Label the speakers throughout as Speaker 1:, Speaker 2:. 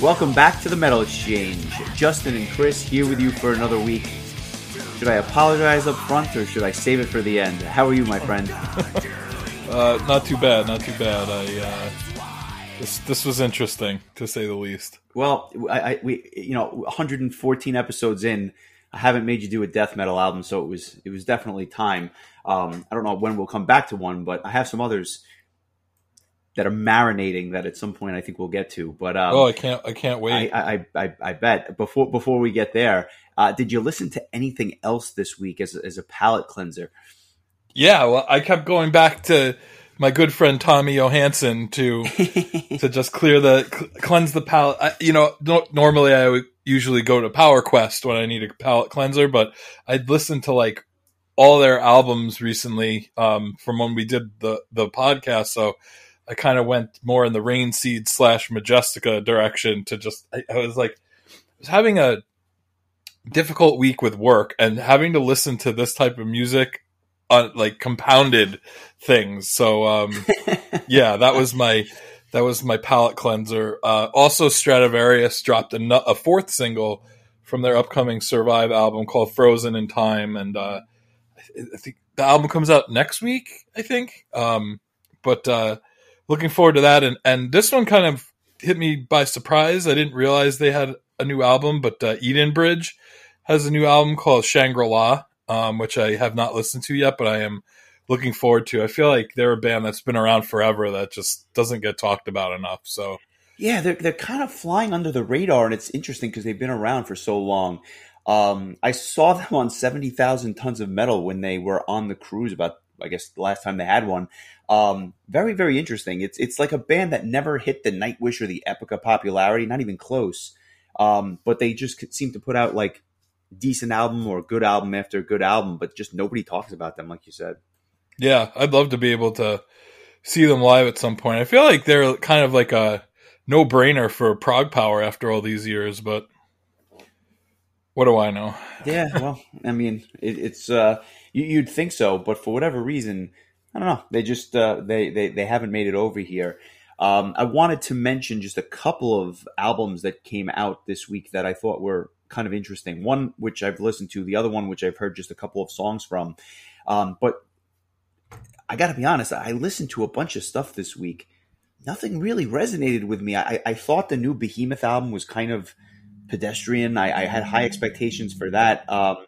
Speaker 1: Welcome back to the Metal Exchange. Justin and Chris here with you for another week. Should I apologize up front or should I save it for the end? How are you, my friend?
Speaker 2: Uh, not too bad, not too bad. I uh, this this was interesting to say the least.
Speaker 1: Well, I, I we you know 114 episodes in, I haven't made you do a death metal album, so it was it was definitely time. Um, I don't know when we'll come back to one, but I have some others that are marinating that at some point I think we'll get to. But um,
Speaker 2: oh, I can't I can't wait.
Speaker 1: I, I, I, I bet before before we get there, uh, did you listen to anything else this week as as a palate cleanser?
Speaker 2: Yeah, well, I kept going back to my good friend Tommy Johansson to to just clear the cl- cleanse the palate. I, you know, no, normally I would usually go to Power Quest when I need a palate cleanser, but I'd listened to like all their albums recently um, from when we did the the podcast, so I kind of went more in the ReinXeed slash Majestica direction to just. I, I was like, I was having a difficult week with work and having to listen to this type of music on like compounded things. So um, yeah, that was my that was my palate cleanser. Uh, also, Stratovarius dropped a, a, fourth single from their upcoming Survive album called "Frozen in Time," and uh, I think the album comes out next week. I think, um, but uh, looking forward to that. And and this one kind of hit me by surprise. I didn't realize they had a new album, but uh, Edenbridge has a new album called Shangri La um, which I have not listened to yet, but I am looking forward to. I feel like they're a band that's been around forever that just doesn't get talked about enough. So
Speaker 1: yeah, they're they're kind of flying under the radar, and it's interesting because they've been around for so long. Um, I saw them on seventy thousand tons of metal when they were on the cruise. About I guess the last time they had one. Um, very very interesting. It's it's like a band that never hit the Nightwish or the Epica popularity, not even close. Um, but they just seem to put out like decent album or good album after good album, but just nobody talks about them, like you said.
Speaker 2: Yeah, I'd love to be able to see them live at some point. I feel like they're kind of like a no brainer for prog power after all these years, but what do I know?
Speaker 1: yeah, well, I mean, it, it's uh, you, would think so, but for whatever reason, I don't know. They just uh, they, they they haven't made it over here. Um, I wanted to mention just a couple of albums that came out this week that I thought were kind of interesting. One which I've listened to, the other one which I've heard just a couple of songs from. Um, but I got to be honest, I listened to a bunch of stuff this week. Nothing really resonated with me. I, I thought the new Behemoth album was kind of pedestrian. I, I had high expectations for that. Um,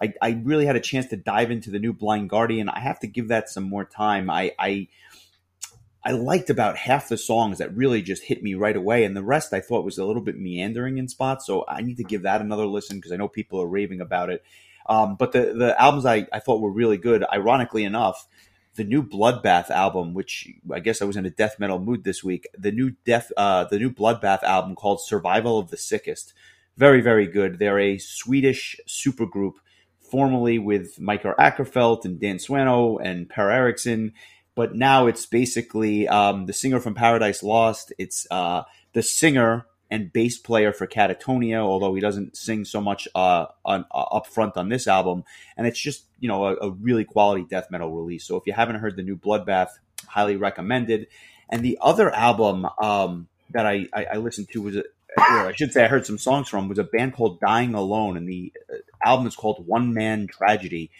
Speaker 1: I, I really had a chance to dive into the new Blind Guardian. I have to give that some more time. I, I I liked about half the songs that really just hit me right away, and the rest I thought was a little bit meandering in spots. So I need to give that another listen because I know people are raving about it. Um, but the the albums I, I thought were really good. Ironically enough, the new Bloodbath album, which I guess I was in a death metal mood this week. The new death, uh, the new Bloodbath album called "Survival of the Sickest," very very good. They're a Swedish supergroup, formerly with Mikael Åkerfeldt and Dan Swanö and Per Eriksson but now it's basically um, the singer from Paradise Lost. It's uh, the singer and bass player for Katatonia, although he doesn't sing so much uh, on, uh, up front on this album. And it's just you know a, a, really quality death metal release. So if you haven't heard the new Bloodbath, highly recommended. And the other album um, that I, I, I, listened to was, I should say, I heard some songs from was a band called Dying Alone, and the uh, album is called One Man Tragedy.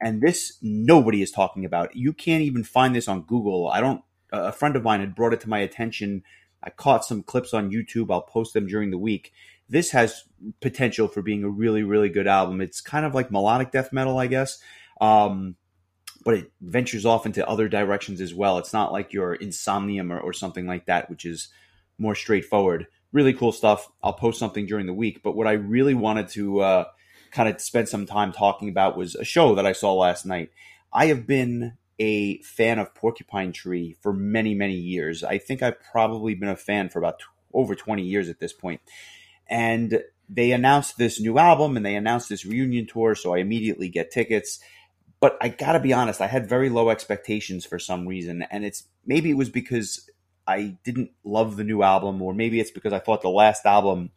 Speaker 1: And this nobody is talking about. You can't even find this on Google. I don't. A friend of mine had brought it to my attention. I caught some clips on YouTube. I'll post them during the week. This has potential for being a really, really good album. It's kind of like melodic death metal, I guess, um, but it ventures off into other directions as well. It's not like your Insomnium or, or something like that, which is more straightforward really cool stuff. I'll post something during the week. But what I really wanted to uh, kind of spend some time talking about was a show that I saw last night. I have been a fan of Porcupine Tree for many, many years. I think I've probably been a fan for about t- over 20 years at this point. And they announced this new album and they announced this reunion tour, so I immediately get tickets. But I gotta be honest, I had very low expectations for some reason, and it's maybe it was because I didn't love the new album, or maybe it's because I thought the last album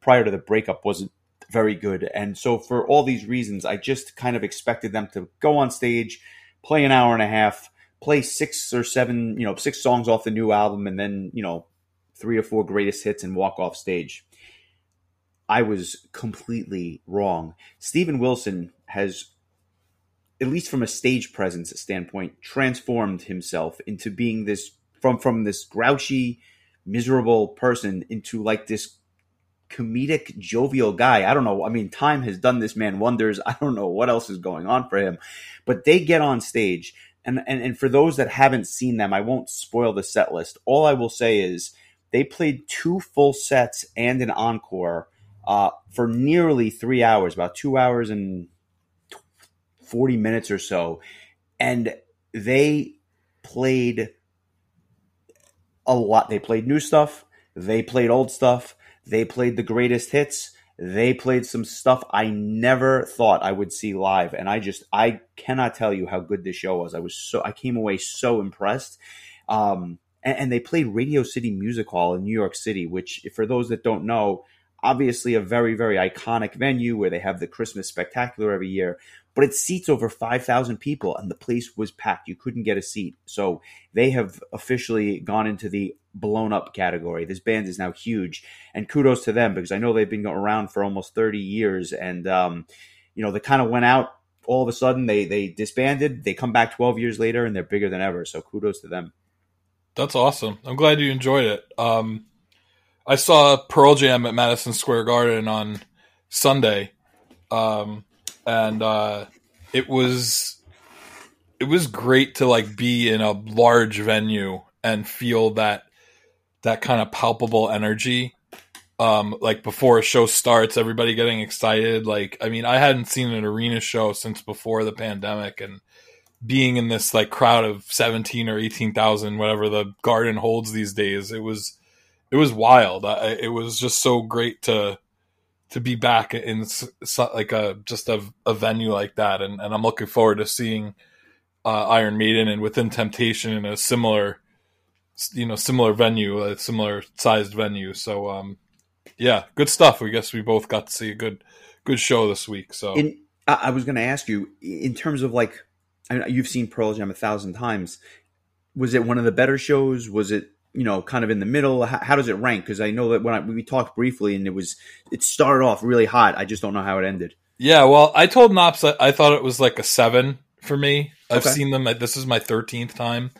Speaker 1: prior to the breakup wasn't very good. And so for all these reasons, I just kind of expected them to go on stage, play an hour and a half, play six or seven, you know, six songs off the new album, and then, you know, three or four greatest hits and walk off stage. I was completely wrong. Steven Wilson has, at least from a stage presence standpoint, transformed himself into being this from from this grouchy, miserable person into like this comedic, jovial guy. I don't know. I mean, time has done this man wonders. I don't know what else is going on for him, but they get on stage. And, and, and for those that haven't seen them, I won't spoil the set list. All I will say is they played two full sets and an encore uh, for nearly three hours, about two hours and 40 minutes or so. And they played a lot. They played new stuff, they played old stuff, they played the greatest hits. They played some stuff I never thought I would see live, and I just I cannot tell you how good this show was. I was so I came away so impressed. Um, and, and they played Radio City Music Hall in New York City, which, for those that don't know, obviously a very very iconic venue where they have the Christmas spectacular every year but it seats over 5,000 people and the place was packed. You couldn't get a seat. So they have officially gone into the blown up category. This band is now huge and kudos to them because I know they've been around for almost 30 years and, um, you know, they kind of went out all of a sudden they, they disbanded. They come back 12 years later and they're bigger than ever. So kudos to them.
Speaker 2: That's awesome. I'm glad you enjoyed it. Um, I saw Pearl Jam at Madison Square Garden on Sunday. Um, and uh, it was it was great to like be in a large venue and feel that that kind of palpable energy um, like before a show starts everybody getting excited. Like i mean i hadn't seen an arena show since before the pandemic and being in this like crowd of 17 or 18,000 whatever the garden holds these days it was it was wild. I, it was just so great to to be back in like a just a, a venue like that, and, and I'm looking forward to seeing uh, Iron Maiden and Within Temptation in a similar, you know, similar venue, a similar sized venue. So, um, yeah, good stuff. We guess we both got to see a good, good show this week. So,
Speaker 1: in, I was going to ask you in terms of like, I mean, you've seen Pearl Jam a thousand times. Was it one of the better shows? Was it you know, kind of in the middle? How, how does it rank? Because I know that when I, we talked briefly and it was it started off really hot. I just don't know how it ended.
Speaker 2: Yeah, well, I told Nops I, I thought it was like a seven for me. I've okay. seen them. This is my thirteenth time.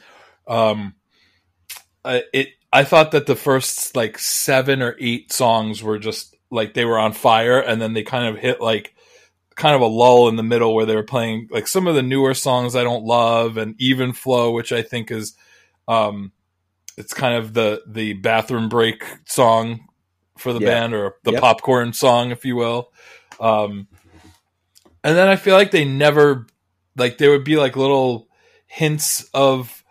Speaker 2: Um, I, it. I thought that the first like seven or eight songs were just like they were on fire, and then they kind of hit like kind of a lull in the middle where they were playing like some of the newer songs I don't love, and Even Flow, which I think is um it's kind of the the bathroom break song for the yeah. band or the yep. popcorn song, if you will. Um, and then I feel like they never like there would be like little hints of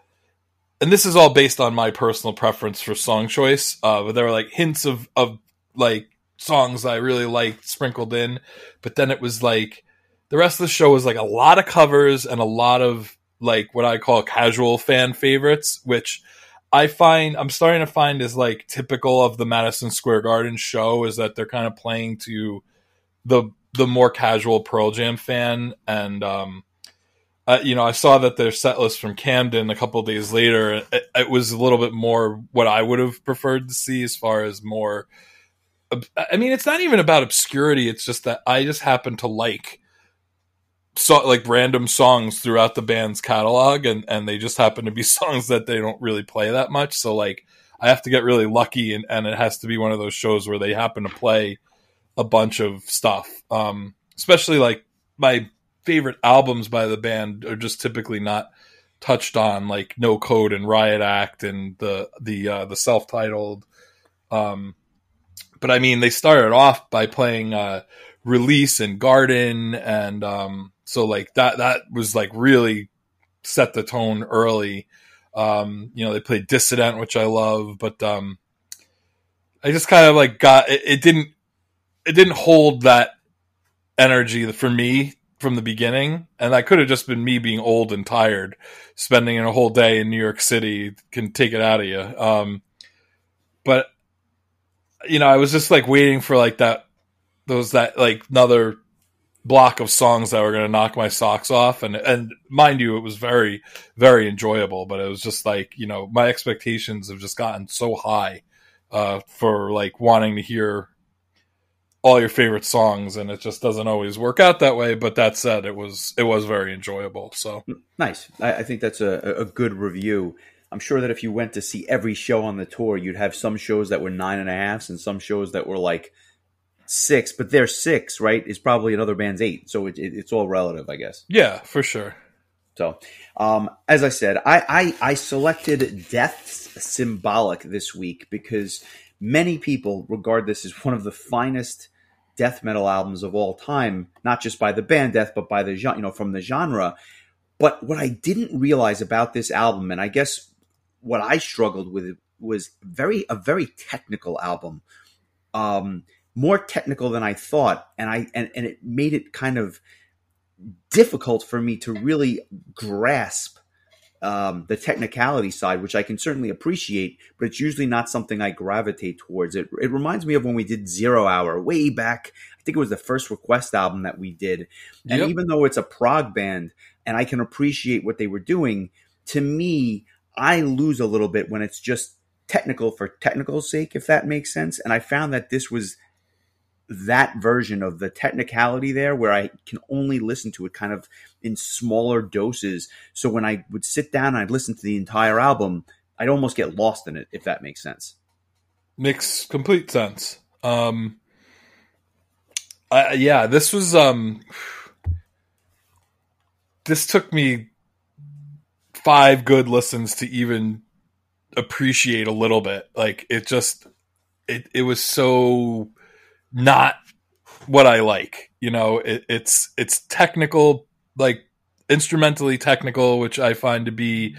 Speaker 2: and this is all based on my personal preference for song choice uh, but there were like hints of of like songs I really liked sprinkled in but then it was like the rest of the show was like a lot of covers and a lot of like what I call casual fan favorites which I find I'm starting to find is like typical of the Madison Square Garden show is that they're kind of playing to the the more casual Pearl Jam fan and um uh, you know I saw that their set list from Camden a couple days later it, it, was a little bit more what I would have preferred to see as far as more I mean it's not even about obscurity it's just that I just happen to like so like random songs throughout the band's catalog and and they just happen to be songs that they don't really play that much. So like i have to get really lucky and, and it has to be one of those shows where they happen to play a bunch of stuff. Um especially like my favorite albums by the band are just typically not touched on like no code and riot act and the the uh the self-titled um but I mean, they started off by playing uh, "Release" and "Garden," and um, so like that that was like really set the tone early. Um, you know, they played "Dissident," which I love, but um, I just kind of like got it, it didn't it didn't hold that energy for me from the beginning, and that could have just been me being old and tired. Spending a whole day in New York City can take it out of you. Um, but you know, I was just like waiting for like that, those that like another block of songs that were going to knock my socks off, and and mind you, it was very very enjoyable. But it was just like you know, my expectations have just gotten so high uh, for like wanting to hear all your favorite songs and it just doesn't always work out that way but that said it was it was very enjoyable so
Speaker 1: nice i, I think that's a, a good review i'm sure that if you went to see every show on the tour you'd have some shows that were nine and a halfs and some shows that were like six but their six right is probably another band's eight. So it, it, it's all relative i guess.
Speaker 2: Yeah for sure.
Speaker 1: So um, as i said I, I i selected death's symbolic this week because many people regard this as one of the finest death metal albums of all time, not just by the band Death, but by the genre, you know from the genre. But what I didn't realize about this album, and I guess what I struggled with was very a very technical album, um, more technical than I thought, and I and, and it made it kind of difficult for me to really grasp um, the technicality side, which I can certainly appreciate, but it's usually not something I gravitate towards. It, it reminds me of when we did Zero Hour way back. I think it was the first Request album that we did. And yep. even though it's a prog band and I can appreciate what they were doing, to me, I lose a little bit when it's just technical for technical sake, if that makes sense. And I found that this was that version of the technicality there where I can only listen to it kind of in smaller doses. So when I would sit down and I'd listen to the entire album, I'd almost get lost in it, if that makes sense.
Speaker 2: Makes complete sense. Um, yeah, this was, um, this took me five good listens to even appreciate a little bit. Like it just, it, it was so not what I like. You know, it, it's it's technical, like instrumentally technical, which I find to be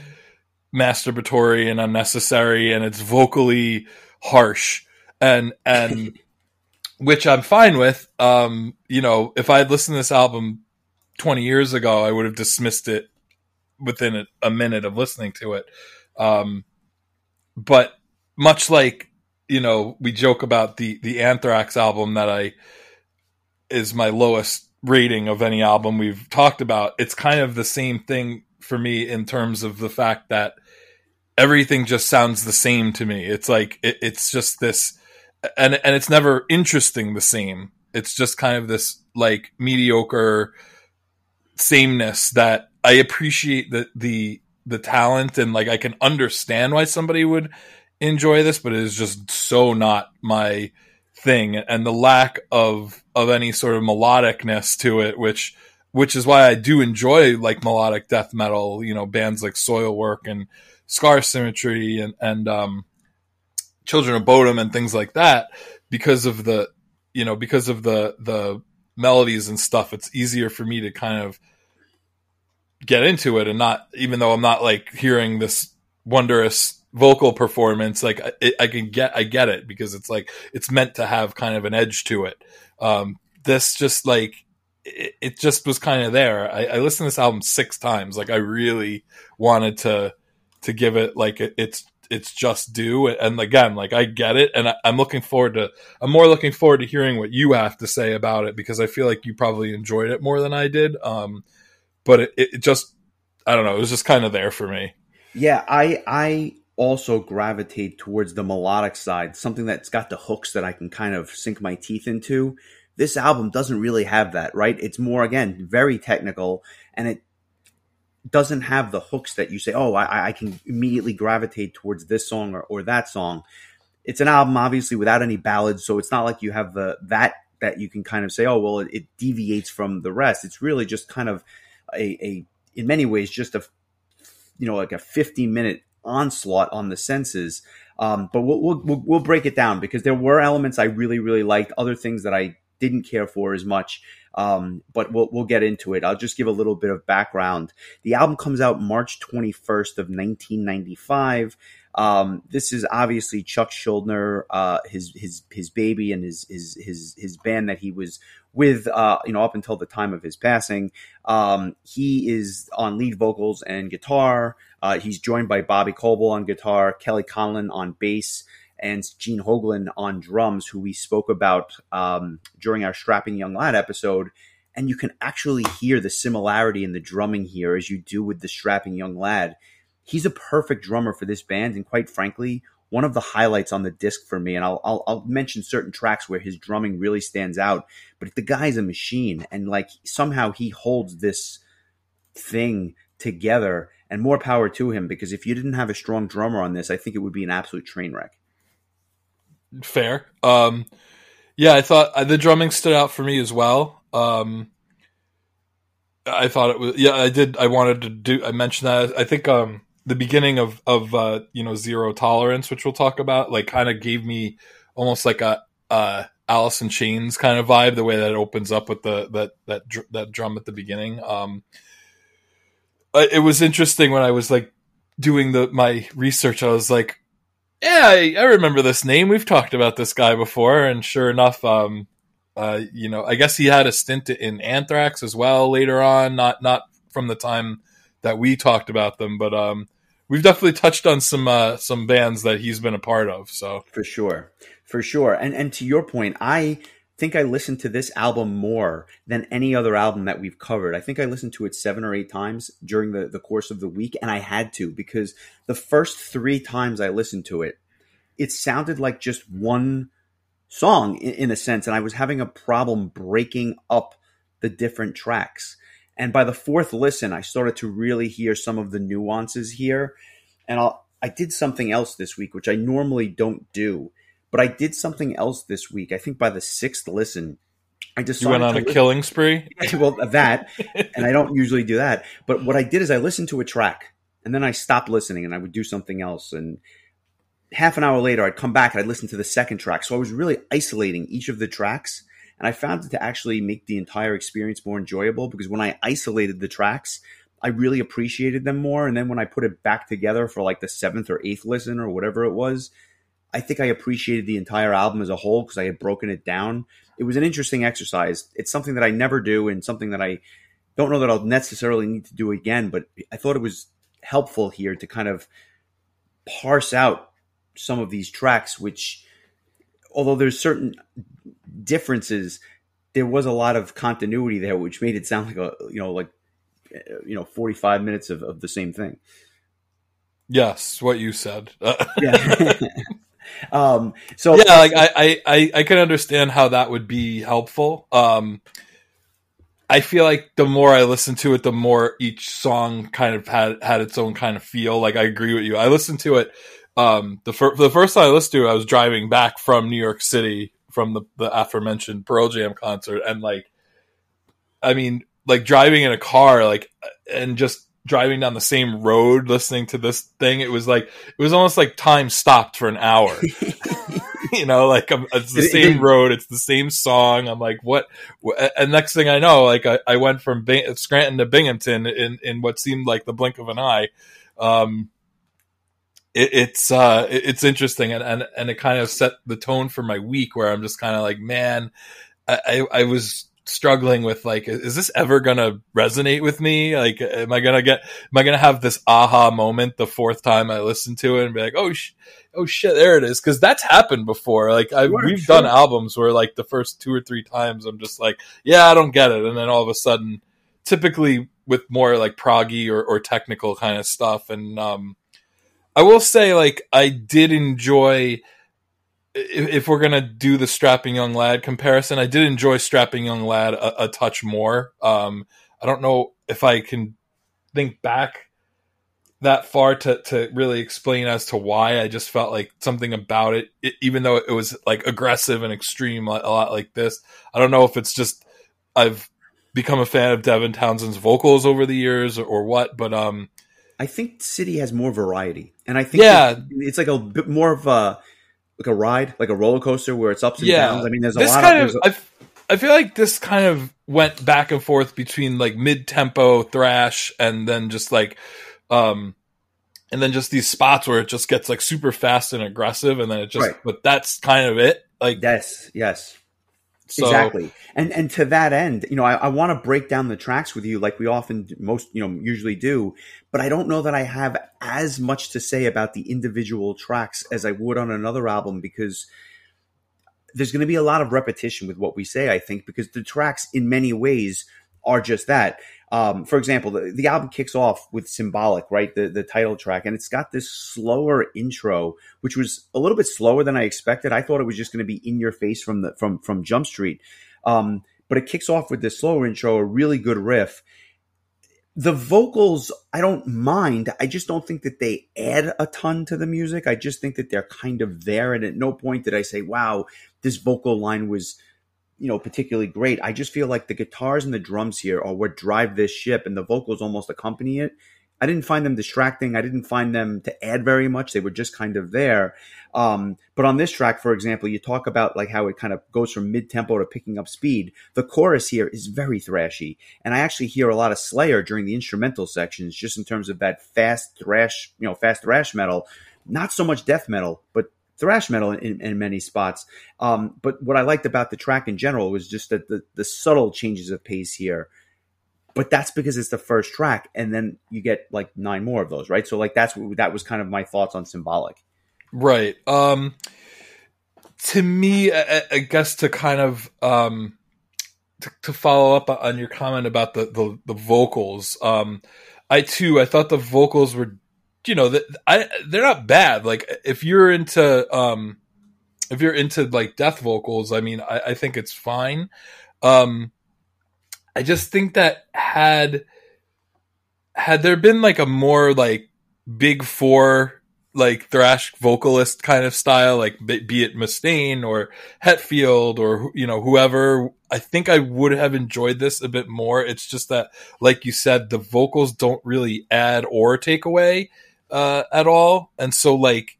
Speaker 2: masturbatory and unnecessary, and it's vocally harsh and and which I'm fine with. Um, you know, if I had listened to this album 20 years ago, I would have dismissed it within a, a minute of listening to it. Um, but much like you know, we joke about the the Anthrax album that I is my lowest rating of any album we've talked about. It's kind of the same thing for me in terms of the fact that everything just sounds the same to me. It's like it, it's just this, and and it's never interesting the same. It's just kind of this like mediocre sameness that I appreciate the the the talent and like I can understand why somebody would enjoy this, but it is just so not my thing. And the lack of of any sort of melodicness to it, which which is why I do enjoy like melodic death metal, you know, bands like Soilwork and Scar Symmetry and and um, Children of Bodom and things like that, because of the you know because of the the melodies and stuff. It's easier for me to kind of get into it and not even though I'm not like hearing this wondrous vocal performance like I, I, can get i get it because it's like it's meant to have kind of an edge to it. Um this just like it, it just was kind of there. I, I, listened to this album six times. Like i really wanted to to give it like it, it's it's just due and again like i get it. And I, i'm looking forward to i'm more looking forward to hearing what you have to say about it because i feel like you probably enjoyed it more than i did. Um but it, it just i don't know. It was just kind of there for me.
Speaker 1: Yeah i i also gravitate towards the melodic side, something that's got the hooks that I can kind of sink my teeth into. This album doesn't really have that, right? It's more, again, very technical and it doesn't have the hooks that you say, oh, I, I can immediately gravitate towards this song or, or that song. It's an album, obviously, without any ballads, so it's not like you have the that that you can kind of say, oh, well, it, it deviates from the rest. It's really just kind of a, a in many ways, just a you know like a 50 minute onslaught on the senses. Um, but we'll, we'll we'll break it down because there were elements I really really liked, other things that I didn't care for as much. Um, but we'll we'll get into it. I'll just give a little bit of background. The album comes out March 21st of 1995. Um, this is obviously Chuck Schuldiner, uh, his his his baby and his his his his band that he was with, uh, you know, up until the time of his passing. Um, he is on lead vocals and guitar. Uh, he's joined by Bobby Koelble on guitar, Kelly Conlon on bass, and Gene Hoglan on drums, who we spoke about um, during our Strapping Young Lad episode. And you can actually hear the similarity in the drumming here as you do with the Strapping Young Lad. He's a perfect drummer for this band, and quite frankly, one of the highlights on the disc for me. And I'll, I'll, I'll mention certain tracks where his drumming really stands out. But the guy's a machine, and like somehow he holds this thing together. And more power to him because if you didn't have a strong drummer on this, I think it would be an absolute train wreck.
Speaker 2: Fair. Um, yeah, I thought uh, the drumming stood out for me as well. Um, I thought it was yeah. I did. I wanted to do. I mentioned that. I think um, the beginning of of uh, you know zero tolerance, which we'll talk about, like kind of gave me almost like a uh, Alice in Chains kind of vibe. The way that it opens up with the that that dr- that drum at the beginning. Um, it was interesting when I was like doing the my research. I was like, yeah, I, I, remember this name. We've talked about this guy before, and sure enough, um, uh, you know, I guess he had a stint in Anthrax as well later on. Not not from the time that we talked about them, but um, we've definitely touched on some uh, some bands that he's been a part of. So
Speaker 1: for sure, for sure, and and to your point, I think I listened to this album more than any other album that we've covered. I think I listened to it seven or eight times during the, the course of the week, and I had to because the first three times I listened to it, it sounded like just one song in, in a sense, and I was having a problem breaking up the different tracks. And by the fourth listen, I started to really hear some of the nuances here. And I'll, I did something else this week, which I normally don't do but I did something else this week. I think by the sixth listen, I
Speaker 2: just went on a listen. killing spree.
Speaker 1: well, that, and I don't usually do that. But what I did is I listened to a track, and then I stopped listening, and I would do something else. And half an hour later, I'd come back and I'd listen to the second track. So I was really isolating each of the tracks, and I found it to actually make the entire experience more enjoyable because when I isolated the tracks, I really appreciated them more. And then when I put it back together for like the seventh or eighth listen or whatever it was, I think I appreciated the entire album as a whole because I had broken it down. It was an interesting exercise. It's something that I never do and something that I don't know that I'll necessarily need to do again, but I thought it was helpful here to kind of parse out some of these tracks, which, although there's certain differences, there was a lot of continuity there, which made it sound like a, you know, like, you know, 45 minutes of, of the same thing.
Speaker 2: Yes, what you said.
Speaker 1: yeah. Um, so
Speaker 2: yeah, like I, I, I can understand how that would be helpful. Um, I feel like the more I listen to it, the more each song kind of had had its own kind of feel. Like I agree with you. I listened to it. Um, the fir- the first time I listened to it, I was driving back from New York City from the, the aforementioned Pearl Jam concert, and like, I mean, like driving in a car, like, and just driving down the same road listening to this thing it was like it was almost like time stopped for an hour. You know like I'm, it's the same road it's the same song i'm like what, and next thing i know like i, I went from Bing, scranton to binghamton in, in what seemed like the blink of an eye um, it, it's uh, it's interesting and, and and it kind of set the tone for my week where i'm just kind of like man I, I was struggling with like is this ever gonna resonate with me? Like am i gonna get am i gonna have this aha moment the fourth time i listen to it and be like oh sh- oh shit there it is. Because that's happened before. Like I, sure, we've sure. done albums where like the first two or three times i'm just like yeah i don't get it. And then all of a sudden typically with more like proggy or, or technical kind of stuff and um i will say like i did enjoy if we're gonna do the strapping young lad comparison, I did enjoy strapping young lad a, a touch more. Um, I don't know if I can think back that far to to really explain as to why. I just felt like something about it, it even though it was like aggressive and extreme, a lot like this. I don't know if it's just I've become a fan of Devin Townsend's vocals over the years or, or what, but um,
Speaker 1: I think City has more variety, and I think
Speaker 2: Yeah.
Speaker 1: it's like a bit more of a like a ride, like a roller coaster where it's ups and
Speaker 2: Yeah.
Speaker 1: downs. I mean, there's a
Speaker 2: this
Speaker 1: lot
Speaker 2: kind
Speaker 1: of,
Speaker 2: of,
Speaker 1: there's a-
Speaker 2: I, f- I feel like this kind of went back and forth between like mid-tempo thrash and then just like um and then just these spots where it just gets like super fast and aggressive and then it just
Speaker 1: Right.
Speaker 2: but that's kind of it like
Speaker 1: yes, yes.
Speaker 2: So
Speaker 1: exactly. And and to that end you know i, I want to break down the tracks with you like we often most you know usually do but i don't know that i have as much to say about the individual tracks as i would on another album because there's going to be a lot of repetition with what we say i think because the tracks in many ways are just that um, for example the, the album kicks off with symbolic right the, the title track and it's got this slower intro which was a little bit slower than I expected. I thought it was just going to be in your face from the from from Jump Street, um, but it kicks off with this slower intro, a really good riff. The vocals, I don't mind. I just don't think that they add a ton to the music. I just think that they're kind of there, and at no point did I say, "Wow, this vocal line was." You know, particularly great. I just feel like the guitars and the drums here are what drive this ship, and the vocals almost accompany it. I didn't find them distracting. I didn't find them to add very much. They were just kind of there. Um, but on this track, for example, you talk about like how it kind of goes from mid tempo to picking up speed. The chorus here is very thrashy, and I actually hear a lot of Slayer during the instrumental sections, just in terms of that fast thrash, you know, fast thrash metal. Not so much death metal, but thrash metal in, in many spots. Um, but what I liked about the track in general was just that the, the subtle changes of pace here but that's because it's the first track and then you get like nine more of those right so like that's that was kind of my thoughts on symbolic
Speaker 2: Right. Um to me I, I- I guess to kind of um to, to follow up on your comment about the, the the vocals um I too I thought the vocals were you know that I they're not bad like if you're into um if you're into like death vocals I mean I, I think it's fine um I just think that had had there been like a more like big four like thrash vocalist kind of style, like be it Mustaine or Hetfield or you know whoever. I think I would have enjoyed this a bit more. It's just that, like you said, the vocals don't really add or take away uh, at all, and so like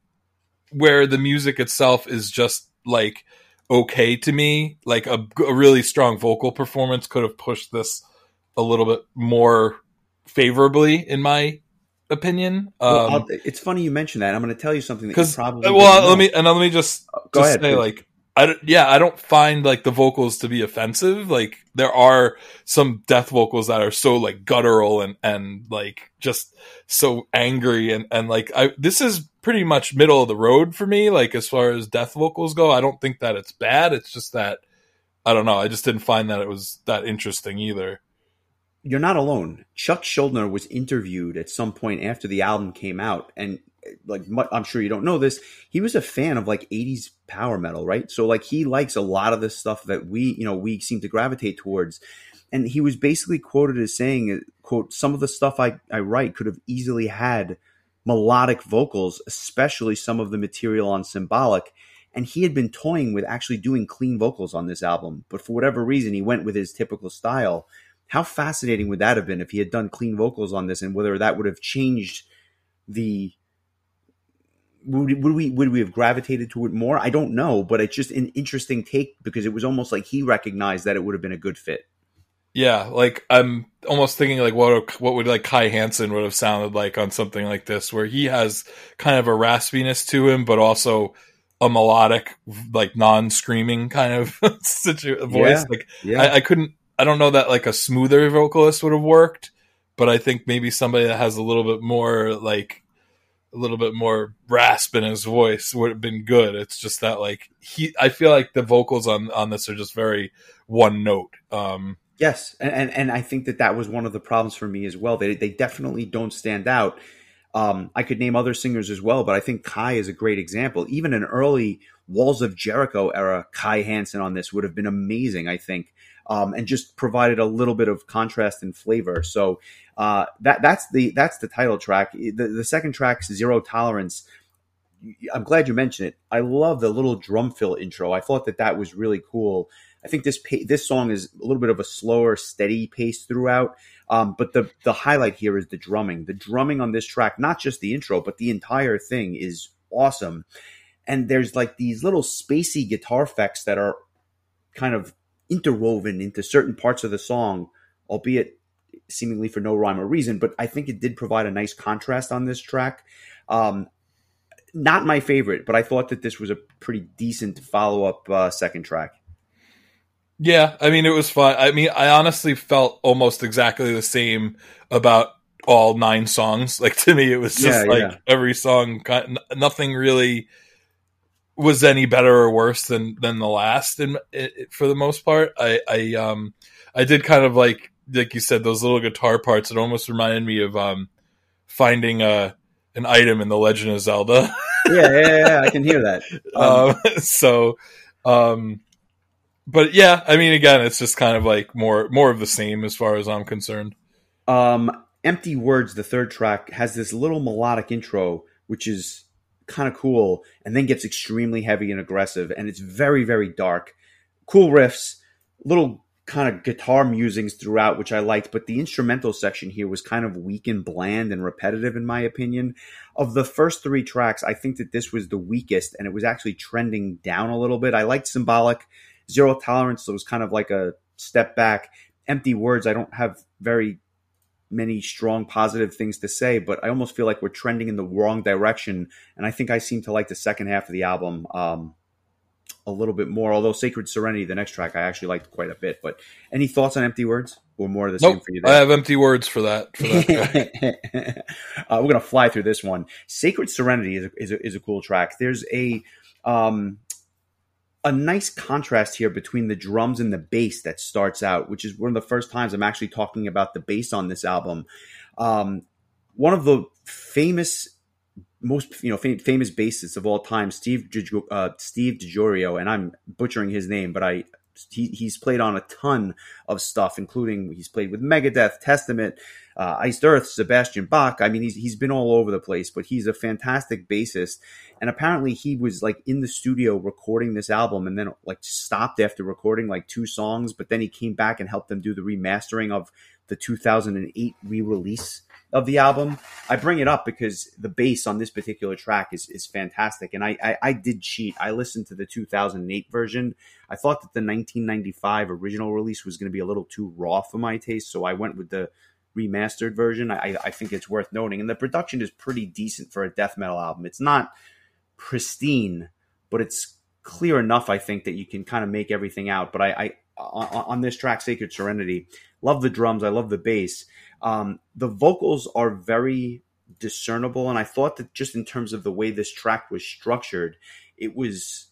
Speaker 2: where the music itself is just like okay to me, like a, a really strong vocal performance could have pushed this a little bit more favorably, in my opinion.
Speaker 1: well,
Speaker 2: Um,
Speaker 1: I'll- it's funny you mentioned that i'm going to tell you something that you probably
Speaker 2: well
Speaker 1: didn't know.
Speaker 2: let me and let me just,
Speaker 1: go
Speaker 2: just
Speaker 1: ahead
Speaker 2: say
Speaker 1: please.
Speaker 2: like I don't, yeah I don't find like the vocals to be offensive. Like there are some death vocals that are so like guttural and and like just so angry and and like I this is pretty much middle of the road for me like as far as death vocals go. I don't think that it's bad. It's just that I don't know. I just didn't find that it was that interesting either
Speaker 1: you're not alone. Chuck Schuldiner was interviewed at some point after the album came out, and like I'm sure you don't know this, he was a fan of like 80s power metal, right? So like he likes a lot of the stuff that we, you know, we seem to gravitate towards. And he was basically quoted as saying, "quote Some of the stuff I I write could have easily had melodic vocals, especially some of the material on Symbolic." And he had been toying with actually doing clean vocals on this album, but for whatever reason, he went with his typical style how fascinating would that have been if he had done clean vocals on this and whether that would have changed the would, would we would we have gravitated to it more? I don't know but it's just an interesting take because it was almost like he recognized that it would have been a good fit.
Speaker 2: Yeah, like I'm almost thinking like what what would like Kai Hansen would have sounded like on something like this, where he has kind of a raspiness to him, but also a melodic, like non-screaming kind of situ- voice.
Speaker 1: Yeah,
Speaker 2: Like
Speaker 1: yeah.
Speaker 2: I, I couldn't, I don't know that like a smoother vocalist would have worked, but I think maybe somebody that has a little bit more like a little bit more rasp in his voice would have been good. It's just that like he, I feel like the vocals on on this are just very one note. Um,
Speaker 1: Yes, and, and and I think that that was one of the problems for me as well. They they definitely don't stand out. Um, I could name other singers as well, but I think Kai is a great example. Even an early Walls of Jericho era Kai Hansen on this would have been amazing. I think, um, and just provided a little bit of contrast and flavor. So uh, that that's the that's the title track. The, the second track, Zero Tolerance. I'm glad you mentioned it. I love the little drum fill intro. I thought that that was really cool. I think this this song is a little bit of a slower, steady pace throughout. Um, but the the highlight here is the drumming. The drumming on this track, not just the intro, but the entire thing is awesome. And there's like these little spacey guitar effects that are kind of interwoven into certain parts of the song, albeit seemingly for no rhyme or reason. But I think it did provide a nice contrast on this track. Um, not my favorite, but I thought that this was a pretty decent follow up uh, second track.
Speaker 2: Yeah, I mean it was fun. I mean, I honestly felt almost exactly the same about all nine songs. Like to me, it was just yeah, like yeah. every song, nothing really was any better or worse than than the last. And for the most part, I I um I did kind of like like you said those little guitar parts. It almost reminded me of um finding a an item in the Legend of Zelda.
Speaker 1: yeah, yeah, yeah, I can hear that.
Speaker 2: Um, um, so, um, but yeah, I mean, again, it's just kind of like more more of the same as far as I'm concerned.
Speaker 1: Um, Empty Words, the third track, has this little melodic intro, which is kind of cool, and then gets extremely heavy and aggressive, and it's very, very dark. Cool riffs, little kind of guitar musings throughout, which I liked, but the instrumental section here was kind of weak and bland and repetitive, in my opinion. Of the first three tracks, I think that this was the weakest, and it was actually trending down a little bit. I liked Symbolic. Zero Tolerance so it was kind of like a step back. Empty Words, I don't have very many strong positive things to say, but I almost feel like we're trending in the wrong direction. And I think I seem to like the second half of the album um, a little bit more. Although Sacred Serenity, the next track, I actually liked quite a bit. But any thoughts on Empty Words or more of the nope, same for you? There?
Speaker 2: I have empty words for that. For that
Speaker 1: uh, we're gonna fly through this one. Sacred Serenity is a, is a, is a cool track. There's a um, a nice contrast here between the drums and the bass that starts out, which is one of the first times I'm actually talking about the bass on this album. Um, one of the famous, most you know, fam- famous bassists of all time, Steve uh, Steve DiGiorgio, and I'm butchering his name, but I he, he's played on a ton of stuff, including he's played with Megadeth, Testament, uh, Iced Earth, Sebastian Bach. I mean, he's he's been all over the place, but he's a fantastic bassist. And apparently, he was like in the studio recording this album, and then like stopped after recording like two songs. But then he came back and helped them do the remastering of the 2008 re-release of the album. I bring it up because the bass on this particular track is is fantastic, and I, I, I did cheat. I listened to the 2008 version. I thought that the 1995 original release was going to be a little too raw for my taste, so I went with the remastered version. I, I think it's worth noting, and the production is pretty decent for a death metal album. It's not pristine, but it's clear enough. I think that you can kind of make everything out. But I, I on, on this track, Sacred Serenity, love the drums. I love the bass. Um, the vocals are very discernible, and I thought that just in terms of the way this track was structured, it was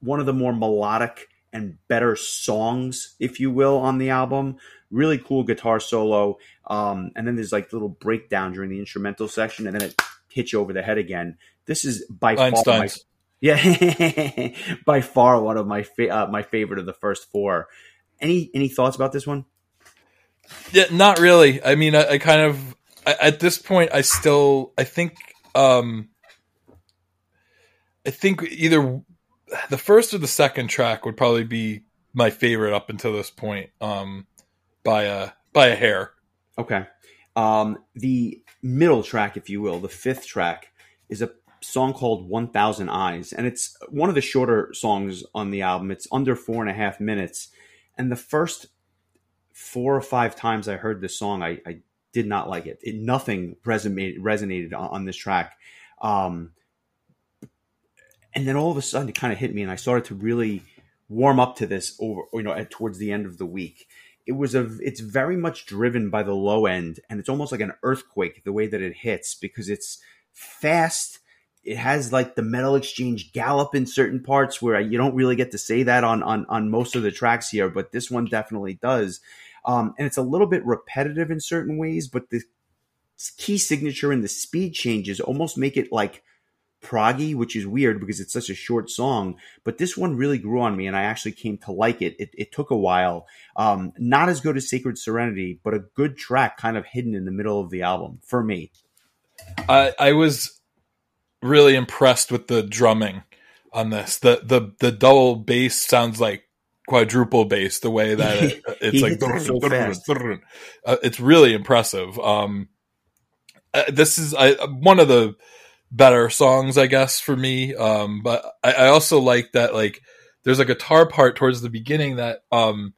Speaker 1: one of the more melodic and better songs, if you will, on the album. Really cool guitar solo, um, and then there's like a little breakdown during the instrumental section, and then it hits you over the head again. This is by Einstein's. far my yeah, by far one of my fa- uh, my favorite of the first four. Any any thoughts about this one?
Speaker 2: Yeah, not really. I mean, I, I kind of I, at this point, I still I think um I think either the first or the second track would probably be my favorite up until this point, um, by a by a hair.
Speaker 1: Okay. Um, the middle track, if you will, the fifth track, is a song called 1000 Eyes. And it's one of the shorter songs on the album. It's under four and a half minutes. And the first four or five times I heard this song, I, I did not like it. it nothing resonated, resonated on, on this track. Um, and then all of a sudden it kind of hit me and I started to really warm up to this over, you know, at, towards the end of the week. It was a, it's very much driven by the low end and it's almost like an earthquake the way that it hits because it's fast it has like the metal exchange gallop in certain parts where you don't really get to say that on on on most of the tracks here, but this one definitely does. Um, and it's a little bit repetitive in certain ways, but the key signature and the speed changes almost make it like proggy, which is weird because it's such a short song. But this one really grew on me, and I actually came to like it. It, it took a while. Um, not as good as Sacred Serenity, but a good track, kind of hidden in the middle of the album for me.
Speaker 2: I, I was really impressed with the drumming on this. The the the double bass sounds like quadruple bass the way that it, it's like
Speaker 1: so
Speaker 2: uh, it's really impressive. Um, uh, this is I, one of the better songs, I guess, for me. Um, but I, I also like that like there's a guitar part towards the beginning that um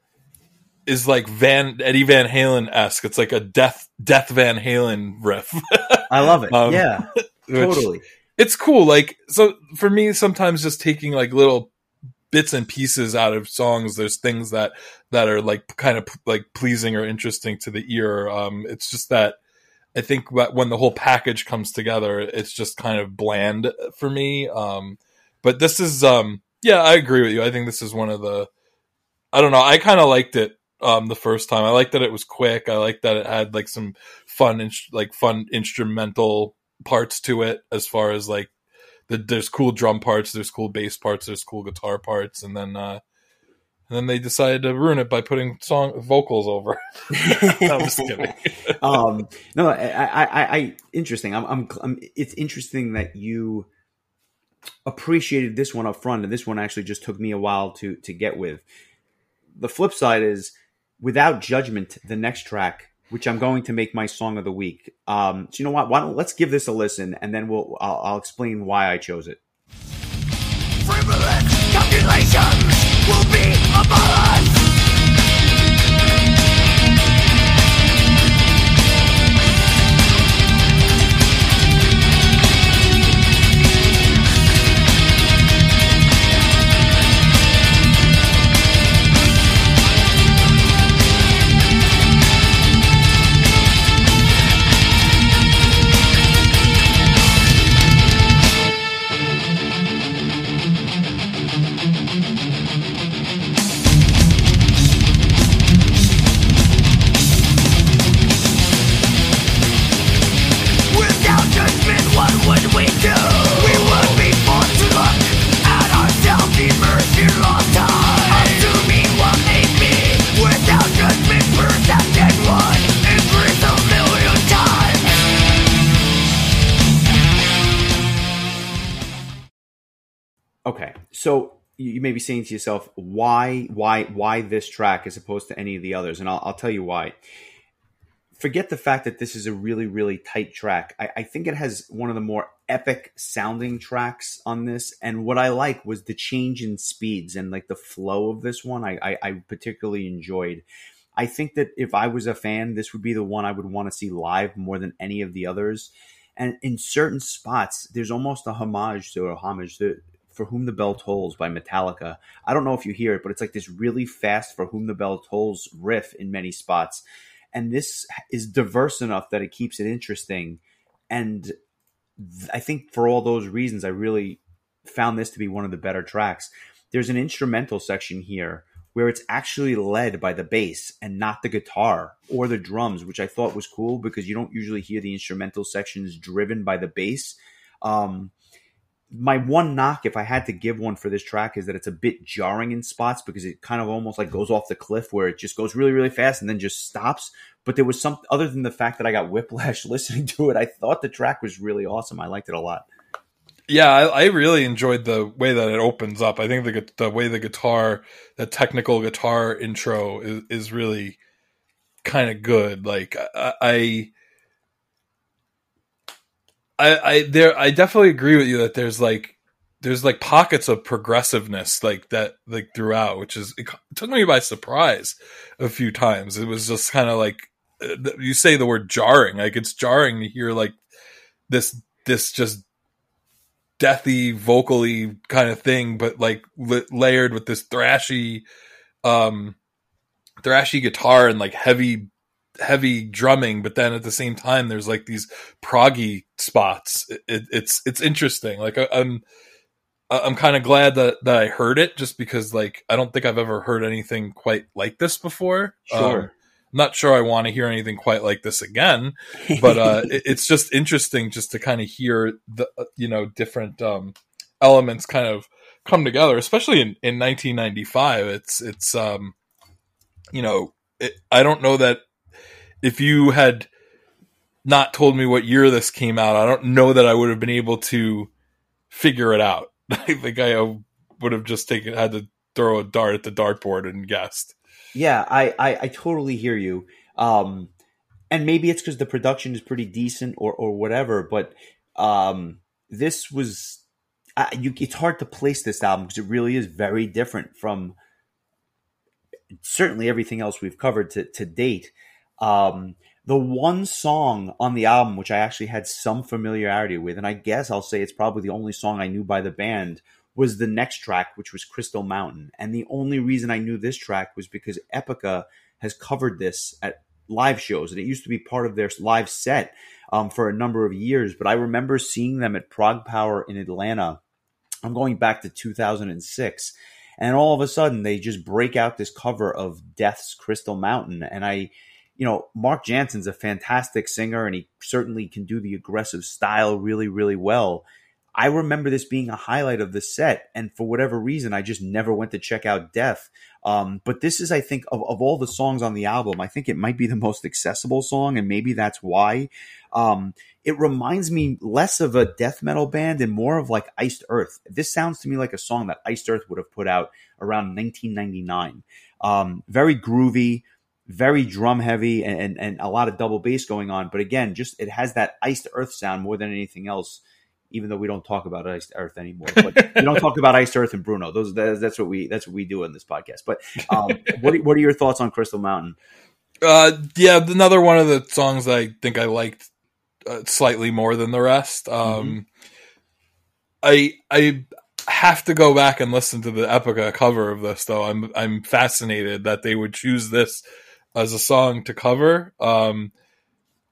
Speaker 2: is like Van Eddie Van Halen esque. It's like a death Death Van Halen riff.
Speaker 1: I love it.
Speaker 2: Um,
Speaker 1: yeah, totally.
Speaker 2: it's cool. Like so for me, sometimes just taking like little bits and pieces out of songs. There's things that that are like kind of like pleasing or interesting to the ear. Um, it's just that I think when the whole package comes together, it's just kind of bland for me. Um, but this is um, yeah, I agree with you. I think this is one of the I don't know. I kind of liked it um the first time. I liked that it was quick. I liked that it had like some fun ins- like fun instrumental parts to it as far as like the, there's cool drum parts, there's cool bass parts, there's cool guitar parts, and then uh and then they decided to ruin it by putting song vocals over. I'm just kidding.
Speaker 1: um, no, I, I, I, I interesting. I'm, I'm, I'm, it's interesting that you appreciated this one up front, and this one actually just took me a while to to get with. The flip side is, without judgment, the next track, which I'm going to make my song of the week. Um, so you know what? Why don't let's give this a listen, and then we'll I'll, I'll explain why I chose it.
Speaker 3: frivolous calculations will be abolished.
Speaker 1: You you may be saying to yourself, why, why, why this track as opposed to any of the others? And I'll, I'll tell you why. Forget the fact that this is a really, really tight track. I, I think it has one of the more epic sounding tracks on this. And what I like was the change in speeds and like the flow of this one. I, I, I particularly enjoyed. I think that if I was a fan, this would be the one I would want to see live more than any of the others. And in certain spots, there's almost a homage to a homage to For Whom the Bell Tolls by Metallica. I don't know if you hear it, but it's like this really fast For Whom the Bell Tolls riff in many spots. And this is diverse enough that it keeps it interesting. And I think for all those reasons, I really found this to be one of the better tracks. There's an instrumental section here where it's actually led by the bass and not the guitar or the drums, which I thought was cool because you don't usually hear the instrumental sections driven by the bass. Um, my one knock, if I had to give one for this track, is that it's a bit jarring in spots because it kind of almost like goes off the cliff where it just goes really, really fast and then just stops. But there was some other than the fact that I got whiplash listening to it, I thought the track was really awesome. I liked it a lot.
Speaker 2: Yeah, I, I really enjoyed the way that it opens up. I think the the way the guitar, the technical guitar intro is, is really kind of good. Like I, I, I, I there, I definitely agree with you that there's like there's like pockets of progressiveness like that like throughout, which is it took me by surprise a few times. It was just kind of like uh, you say the word jarring, like it's jarring to hear like this this just deathy vocally kind of thing but like la- layered with this thrashy um thrashy guitar and like heavy heavy drumming but then at the same time there's like these proggy spots. It, it, it's it's interesting. Like I, i'm i'm kind of glad that that i heard it just because like i don't think i've ever heard anything quite like this before.
Speaker 1: Sure.
Speaker 2: Um, not sure i want to hear anything quite like this again but uh it, it's just interesting just to kind of hear the uh, you know different um elements kind of come together especially in in 1995 it's it's um you know it, i don't know that if you had not told me what year this came out i don't know that i would have been able to figure it out. I think I uh, would have just taken had to throw a dart at the dartboard and guessed.
Speaker 1: Yeah, I, I, I totally hear you. Um, and maybe it's because the production is pretty decent or, or whatever, but um, this was, you, it's hard to place this album because it really is very different from certainly everything else we've covered to, to date. Um, the one song on the album which I actually had some familiarity with, and I guess I'll say it's probably the only song I knew by the band, was the next track, which was Crystal Mountain. And the only reason I knew this track was because Epica has covered this at live shows, and it used to be part of their live set um, for a number of years. But I remember seeing them at ProgPower in Atlanta. I'm going back to 2006. And all of a sudden, they just break out this cover of Death's Crystal Mountain. And I, you know, Mark Jansen's a fantastic singer and he certainly can do the aggressive style really, really well. I remember this being a highlight of the set, and for whatever reason, I just never went to check out Death. Um, but this is, I think, of, of all the songs on the album, I think it might be the most accessible song, and maybe that's why. Um, it reminds me less of a death metal band and more of like Iced Earth. This sounds to me like a song that Iced Earth would have put out around 1999. Um, very groovy, very drum heavy, and, and, and a lot of double bass going on. But again, just it has that Iced Earth sound more than anything else even though we don't talk about iced earth anymore. But we don't talk about iced earth and Bruno. Those that's what we that's what we do in this podcast. But um, what what are your thoughts on Crystal Mountain?
Speaker 2: Uh, yeah, another one of the songs I think I liked uh, slightly more than the rest. Um, mm-hmm. I I have to go back and listen to the Epica cover of this though. I'm I'm fascinated that they would choose this as a song to cover. Um,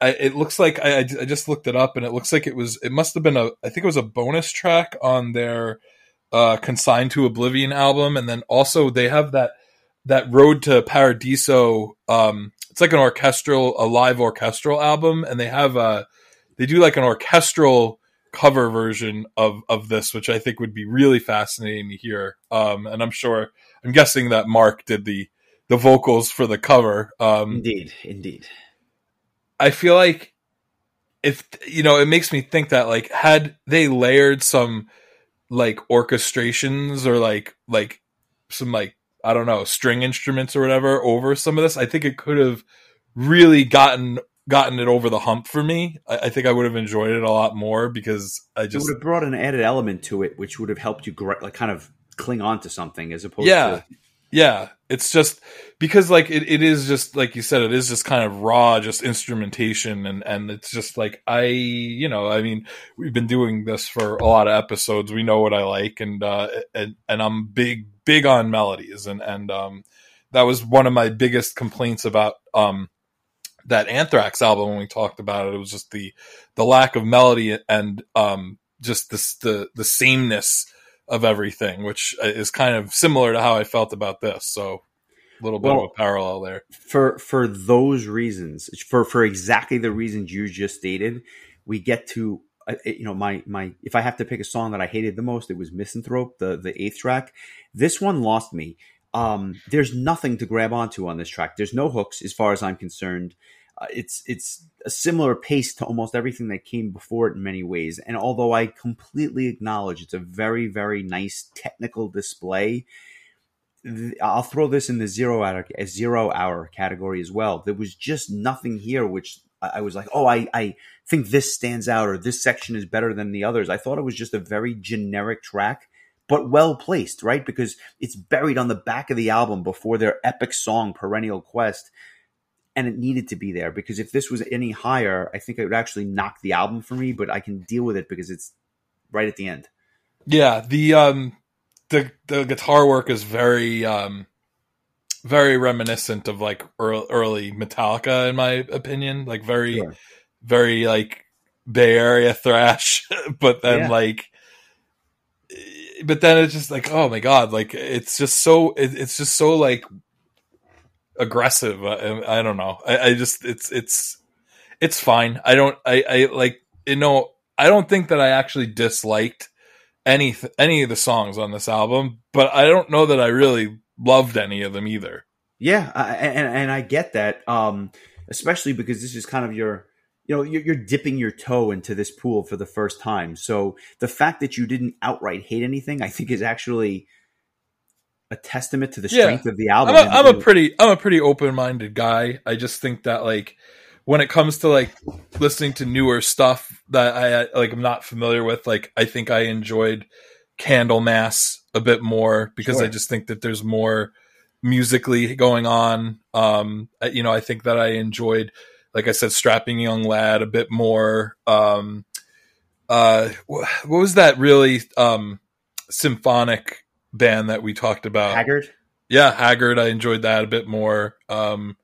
Speaker 2: I, it looks like I, I just looked it up and it looks like it was it must have been a I think it was a bonus track on their uh, Consigned to Oblivion album, and then also they have that that Road to Paradiso. Um, it's like an orchestral, a live orchestral album, and they have a they do like an orchestral cover version of of this, which I think would be really fascinating to hear. Um, and I'm sure I'm guessing that Mark did the the vocals for the cover. Um,
Speaker 1: indeed, indeed.
Speaker 2: I feel like if you know, it makes me think that like had they layered some like orchestrations or like like some like I don't know string instruments or whatever over some of this, I think it could have really gotten gotten it over the hump for me. I, I, think I would have enjoyed it a lot more because I just
Speaker 1: it would have brought an added element to it, which would have helped you like kind of cling on to something as opposed
Speaker 2: yeah.
Speaker 1: to
Speaker 2: yeah, it's just because like it, it is just like you said, it is just kind of raw, just instrumentation, and and it's just like I, you know, I mean, we've been doing this for a lot of episodes. We know what I like, and uh, and and I'm big big on melodies, and and um, that was one of my biggest complaints about um that Anthrax album when we talked about it. It was just the the lack of melody and um just this the the sameness of everything, which is kind of similar to how I felt about this. So a little bit well, of a parallel there.
Speaker 1: For for those reasons, for for exactly the reasons you just stated, we get to uh, you know my my if I have to pick a song that I hated the most, it was Misanthrope, the the eighth track. This one lost me. Um, there's nothing to grab onto on this track. There's no hooks, as far as I'm concerned. Uh, it's it's a similar pace to almost everything that came before it in many ways. And although I completely acknowledge it's a very very nice technical display, I'll throw this in the zero hour zero hour category as well. There was just nothing here which I was like, oh, I, I think this stands out or this section is better than the others. I thought it was just a very generic track, but well placed, right? Because it's buried on the back of the album before their epic song, Perennial Quest and it needed to be there because if this was any higher, I think it would actually knock the album for me. But I can deal with it because it's right at the end.
Speaker 2: Yeah, the um, the the guitar work is very um, very reminiscent of like early, early Metallica, in my opinion. Like very, sure. very like Bay Area thrash, but then yeah. like but then it's just like oh my god like it's just so it, it's just so like aggressive. I, I don't know. I, I, just it's it's it's fine. I don't. I I like you know. I don't think that I actually disliked any any of the songs on this album, but I don't know that I really loved any of them either.
Speaker 1: Yeah, I, and and I get that, um, especially because this is kind of your you know you're, you're dipping your toe into this pool for the first time. So the fact that you didn't outright hate anything, I think, is actually a testament to the
Speaker 2: Yeah.
Speaker 1: strength of the album.
Speaker 2: I'm a, I'm a pretty I'm a pretty open minded guy. I just think that like when it comes to like listening to newer stuff that I like I'm not familiar with, like I think I enjoyed Candlemass a bit more because I just think that there's more musically going on. Um, you know, I think that I enjoyed, like I said, Strapping Young Lad a bit more. Um, uh, what was that really um symphonic band that we talked about?
Speaker 1: Haggard.
Speaker 2: yeah, Haggard. I enjoyed that a bit more. Um,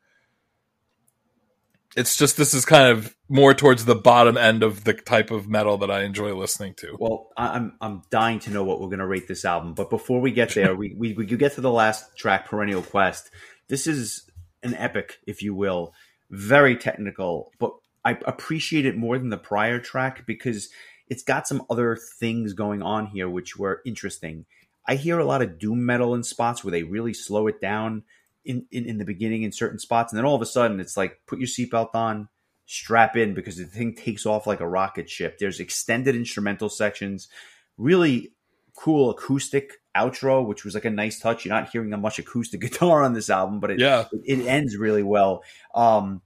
Speaker 2: it's just this is kind of more towards the bottom end of the type of metal that I enjoy listening to.
Speaker 1: Well, I'm I'm dying to know what we're going to rate this album, but before we get there, we, we we get to the last track, Perennial Quest. This is an epic, if you will, very technical, but I appreciate it more than the prior track because it's got some other things going on here which were interesting. I hear a lot of doom metal in spots where they really slow it down in, in, in the beginning in certain spots, and then all of a sudden it's like put your seatbelt on, strap in because the thing takes off like a rocket ship. There's extended instrumental sections, really cool acoustic outro, which was like a nice touch. You're not hearing that much acoustic guitar on this album, but it
Speaker 2: Yeah.
Speaker 1: it, it ends really well. Um,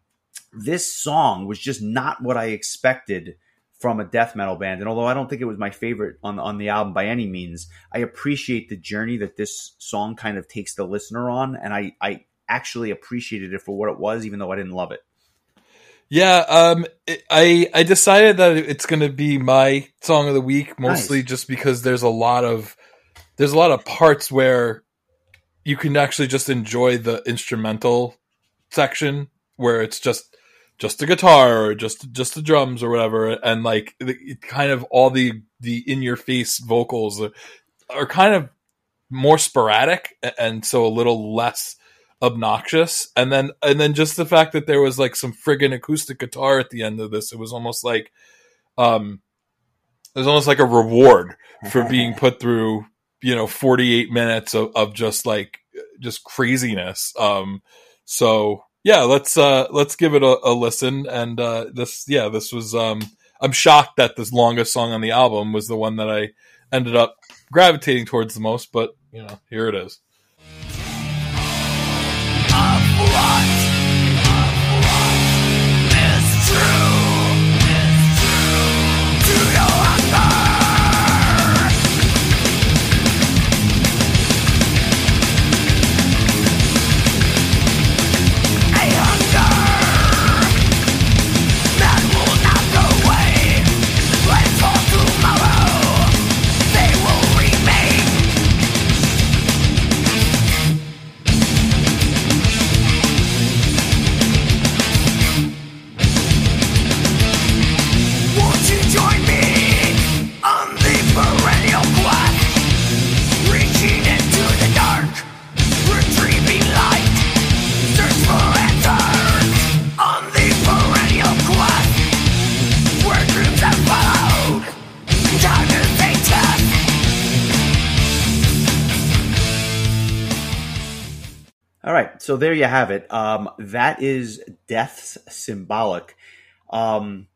Speaker 1: this song was just not what I expected from a death metal band, and although I don't think it was my favorite on on the album by any means, I appreciate the journey that this song kind of takes the listener on, and I I actually appreciated it for what it was, even though I didn't love it.
Speaker 2: Yeah, um, it, I I decided that it's going to be my song of the week, mostly
Speaker 1: Nice.
Speaker 2: just because there's a lot of there's a lot of parts where you can actually just enjoy the instrumental section where it's just just the guitar or just just the drums or whatever, and like the, kind of all the the in your face vocals are, are kind of more sporadic and so a little less obnoxious. And then and then just the fact that there was like some friggin acoustic guitar at the end of this it was almost like um it was almost like a reward for being put through you know 48 minutes of, of just like just craziness. Um so yeah let's uh let's give it a, a listen. And uh this yeah this was um i'm shocked that this longest song on the album was the one that i ended up gravitating towards the most but you know here it is
Speaker 1: so there you have it. Um, that is Death's Symbolic. Um,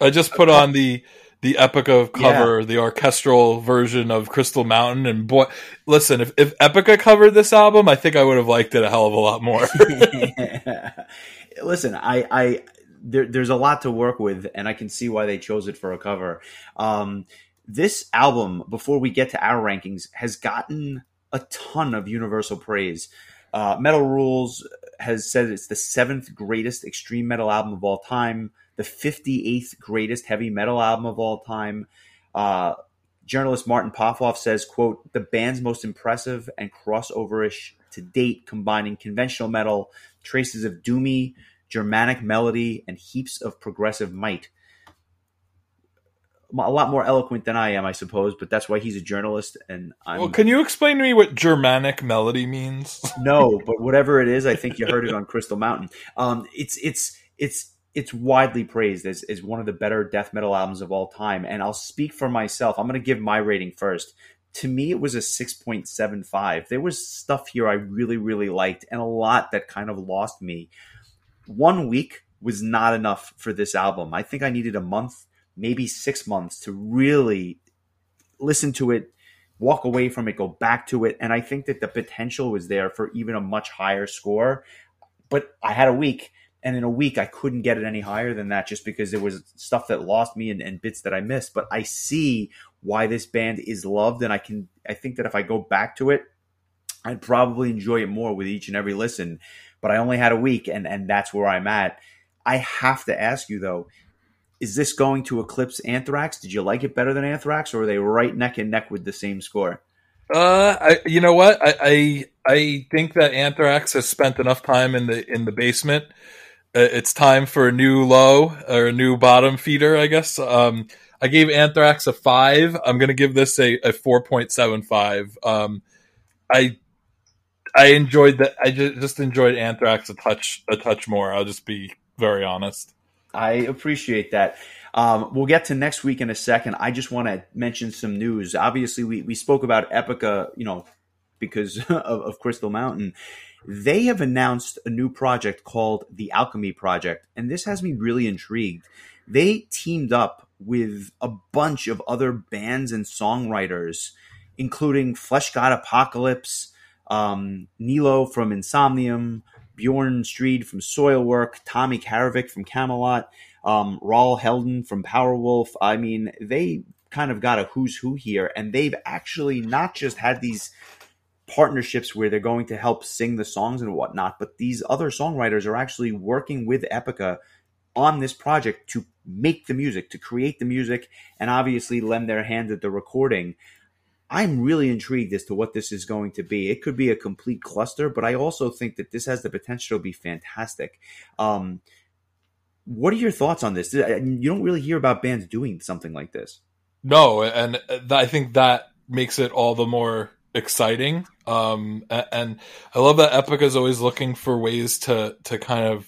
Speaker 2: I just put on the the Epica cover, the orchestral version of Crystal Mountain, and boy, listen, if if Epica covered this album, I think I would have liked it a hell of a lot more.
Speaker 1: listen, I, I there, there's a lot to work with, and I can see why they chose it for a cover. Um, this album, before we get to our rankings, has gotten a ton of universal praise. Uh, metal Rules has said it's the seventh greatest extreme metal album of all time, the 58th greatest heavy metal album of all time. Uh, journalist Martin Popoff says, quote, the band's most impressive and crossoverish to date, combining conventional metal, traces of doomy, Germanic melody, and heaps of progressive might. A lot more eloquent than I am, I suppose, but that's why he's a journalist, and I'm
Speaker 2: well, can you explain to me what Germanic melody means?
Speaker 1: no, but whatever it is, I think you heard it on Crystal Mountain. Um, it's it's it's it's widely praised as, as one of the better death metal albums of all time. And I'll speak for myself. I'm going to give my rating first. To me, it was a 6.75. There was stuff here I really, really liked, and a lot that kind of lost me. One week was not enough for this album. I think I needed a month, maybe six months to really listen to it, walk away from it, go back to it. And I think that the potential was there for even a much higher score. But I had a week, and in a week, I couldn't get it any higher than that just because there was stuff that lost me and, and bits that I missed. But I see why this band is loved, and I can, I think that if I go back to it, I'd probably enjoy it more with each and every listen. But I only had a week, and, and that's where I'm at. I have to ask you, though, is this going to eclipse Anthrax? Did you like it better than Anthrax, or are they right neck and neck with the same score?
Speaker 2: Uh, I, you know what? I, I I think that Anthrax has spent enough time in the in the basement. Uh, it's time for a new low or a new bottom feeder, I guess. Um, I gave Anthrax a five. I'm going to give this a, a four point seven five. Um, I I enjoyed that. I just, just enjoyed Anthrax a touch a touch more. I'll just be very honest.
Speaker 1: I appreciate that. Um, we'll get to next week in a second. I just want to mention some news. Obviously, we, we spoke about Epica, you know, because of, of Crystal Mountain. They have announced a new project called the Alchemy Project, and this has me really intrigued. They teamed up with a bunch of other bands and songwriters, including Fleshgod Apocalypse, um, Niilo from Insomnium, Björn Strid from Soilwork, Tommy Karevik from Kamelot, um, Raul Helden from Powerwolf. I mean, they kind of got a who's who here, and they've actually not just had these partnerships where they're going to help sing the songs and whatnot, but these other songwriters are actually working with Epica on this project to make the music, to create the music, and obviously lend their hand at the recording. I'm really intrigued as to what this is going to be. It could be a complete cluster, but I also think that this has the potential to be fantastic. Um, what are your thoughts on this? You don't really hear about bands doing something like this.
Speaker 2: No, and I think that makes it all the more exciting. Um, and I love that Epic is always looking for ways to to kind of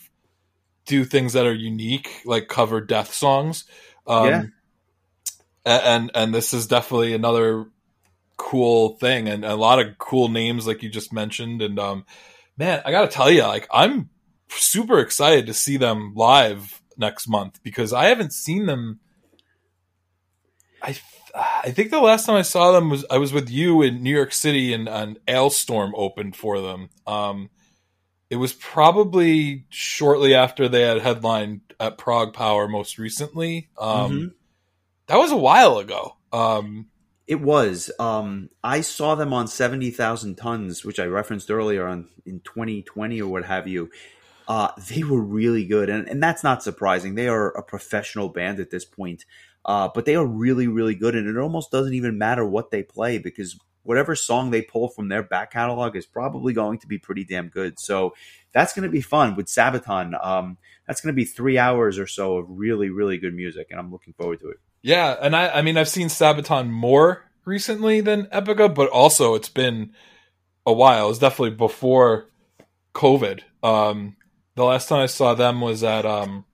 Speaker 2: do things that are unique, like cover death songs. Um, yeah. And and this is definitely another cool thing, and a lot of cool names, like you just mentioned. And um, man, I got to tell you, like I'm super excited to see them live next month because I haven't seen them. I I think the last time I saw them was I was with you in New York City and an Alestorm opened for them. Um, it was probably shortly after they had headlined at prague ProgPower most recently. Um, mm-hmm. That was a while ago. Um,
Speaker 1: it was. Um, I saw them on seventy thousand tons, which I referenced earlier on in 2020 or what have you. Uh, they were really good, and, and that's not surprising. They are a professional band at this point. Uh, but they are really, really good, and it almost doesn't even matter what they play because whatever song they pull from their back catalog is probably going to be pretty damn good. So that's going to be fun with Sabaton. Um, that's going to be three hours or so of really, really good music, and I'm looking forward to it.
Speaker 2: Yeah, and I, I mean, I've seen Sabaton more recently than Epica, but also it's been a while. It's definitely before COVID. Um, the last time I saw them was at um,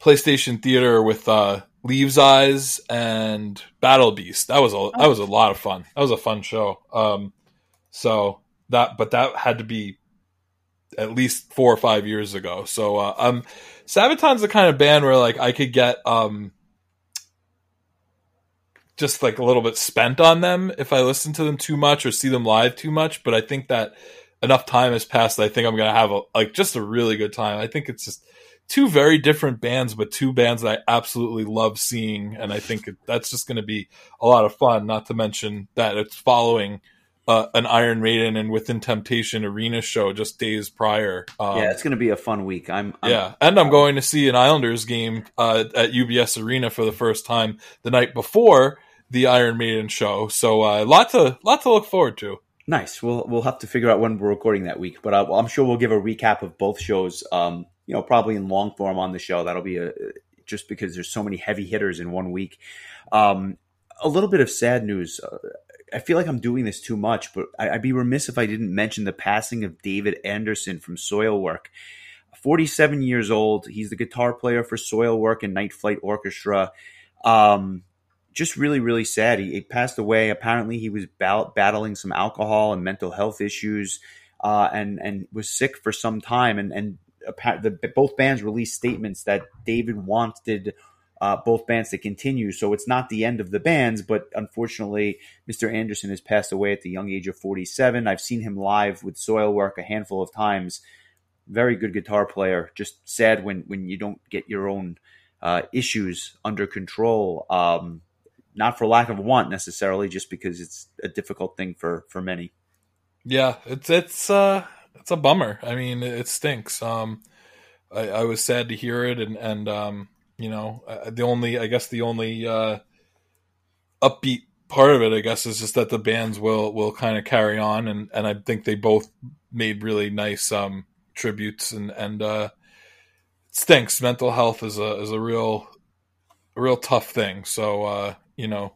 Speaker 2: PlayStation Theater with uh, Leaves Eyes and Battle Beast. That was a that was a lot of fun. That was a fun show. Um, so that but that had to be at least four or five years ago. So uh, um, Sabaton's the kind of band where like I could get um just like a little bit spent on them if I listen to them too much or see them live too much. But I think that enough time has passed. I think I'm gonna have a like just a really good time. I think it's just two very different bands, but two bands that I absolutely love seeing, and I think that's just going to be a lot of fun. Not to mention that it's following uh, an Iron Maiden and Within Temptation arena show just days prior.
Speaker 1: Um, yeah, it's going to be a fun week. I'm, I'm,
Speaker 2: yeah, and I'm going to see an Islanders game uh, at UBS Arena for the first time the night before the Iron Maiden show. So uh, lot to to look forward to.
Speaker 1: Nice. We'll we'll have to figure out when we're recording that week, but uh, I'm sure we'll give a recap of both shows um, you know, probably in long form on the show. That'll be a just because there's so many heavy hitters in one week. Um, a little bit of sad news. Uh, I feel like I'm doing this too much, but I, would be remiss if I didn't mention the passing of David Andersson from Soilwork. 47 years old. He's the guitar player for Soilwork and Night Flight Orchestra. Um, just really, really sad. He, he, passed away. Apparently, he was battling some alcohol and mental health issues, uh, and and was sick for some time. And and the, both bands released statements that David wanted uh, both bands to continue. So it's not the end of the bands, but unfortunately, Mr. Andersson has passed away at the young age of 47. I've seen him live with Soilwork a handful of times. Very good guitar player. Just sad when when you don't get your own uh, issues under control. Um, not for lack of want necessarily, just because it's a difficult thing for for many.
Speaker 2: Yeah, it's it's uh it's a bummer. I mean, it stinks. Um, I, I was sad to hear it, and and um, you know, the only I guess the only uh, upbeat part of it, I guess, is just that the bands will will kind of carry on, and and I think they both made really nice um tributes, and and uh, it stinks. Mental health is a is a real a real tough thing. So uh, you know,